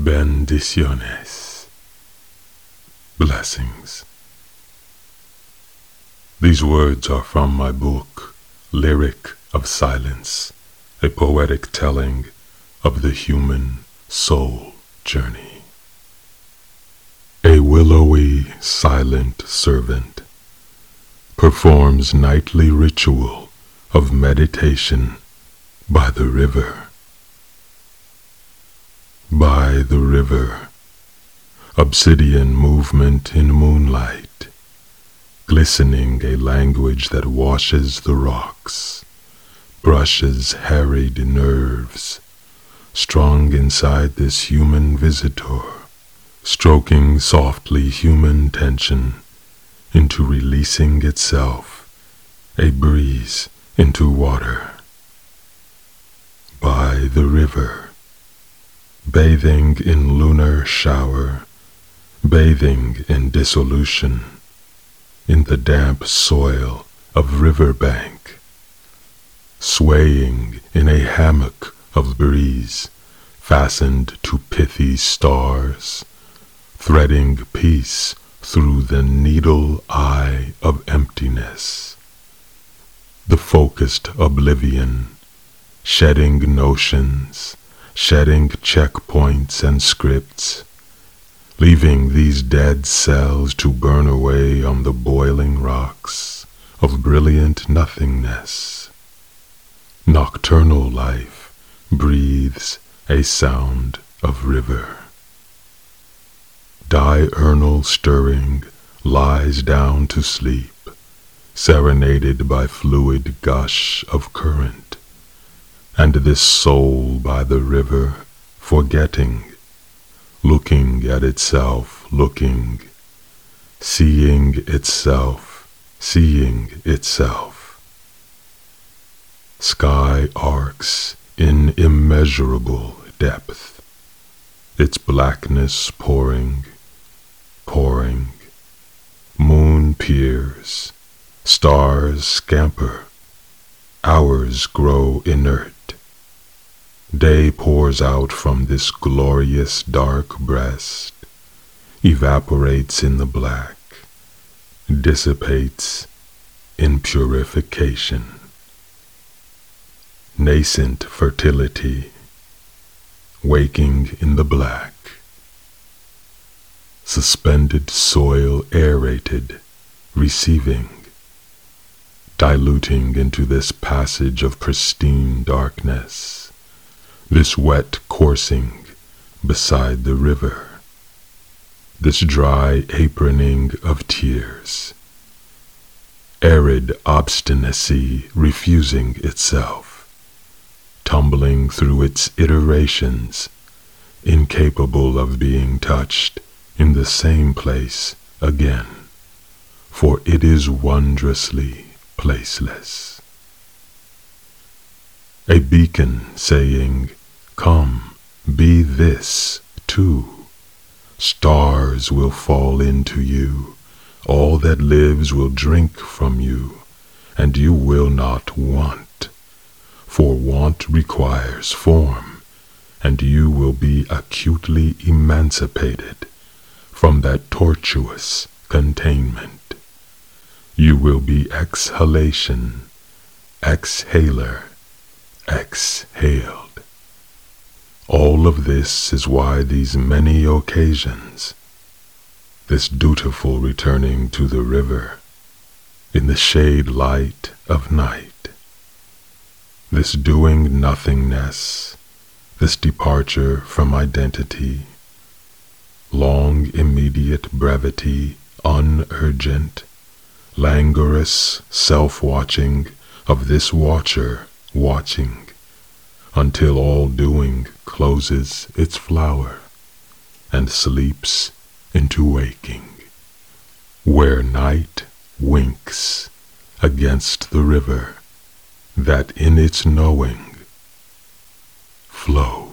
Bendiciones. Blessings. These words are from my book, Lyric of Silence, a poetic telling of the human soul journey. A willowy, silent servant performs nightly ritual of meditation by the river by the river, obsidian movement in moonlight, glistening a language that washes the rocks, brushes harried nerves, strong inside this human visitor, stroking softly human tension into releasing itself, a breeze into water. By the river, bathing in lunar shower, bathing in dissolution, in the damp soil of river bank, swaying in a hammock of breeze, fastened to pithy stars, threading peace through the needle eye of emptiness. The focused oblivion, shedding notions, shedding checkpoints and scripts, leaving these dead cells to burn away on the boiling rocks of brilliant nothingness. Nocturnal life breathes a sound of river. Diurnal stirring lies down to sleep, serenaded by fluid gush of current and this soul by the river, forgetting, looking at itself, looking, seeing itself, seeing itself. Sky arcs in immeasurable depth, its blackness pouring, pouring, moon peers, stars scamper, hours grow inert, Day pours out from this glorious dark breast, evaporates in the black, dissipates in purification. Nascent fertility, waking in the black. Suspended soil aerated, receiving, diluting into this passage of pristine darkness this wet coursing beside the river, this dry aproning of tears, arid obstinacy refusing itself, tumbling through its iterations, incapable of being touched in the same place again, for it is wondrously placeless. A beacon saying, Come, be this too. Stars will fall into you, all that lives will drink from you, and you will not want. For want requires form, and you will be acutely emancipated from that tortuous containment. You will be exhalation, exhaler, exhaled. All of this is why these many occasions, this dutiful returning to the river, in the shade light of night, this doing nothingness, this departure from identity, long immediate brevity, unurgent, languorous self-watching of this watcher watching until all doing closes its flower and sleeps into waking, where night winks against the river that in its knowing flows.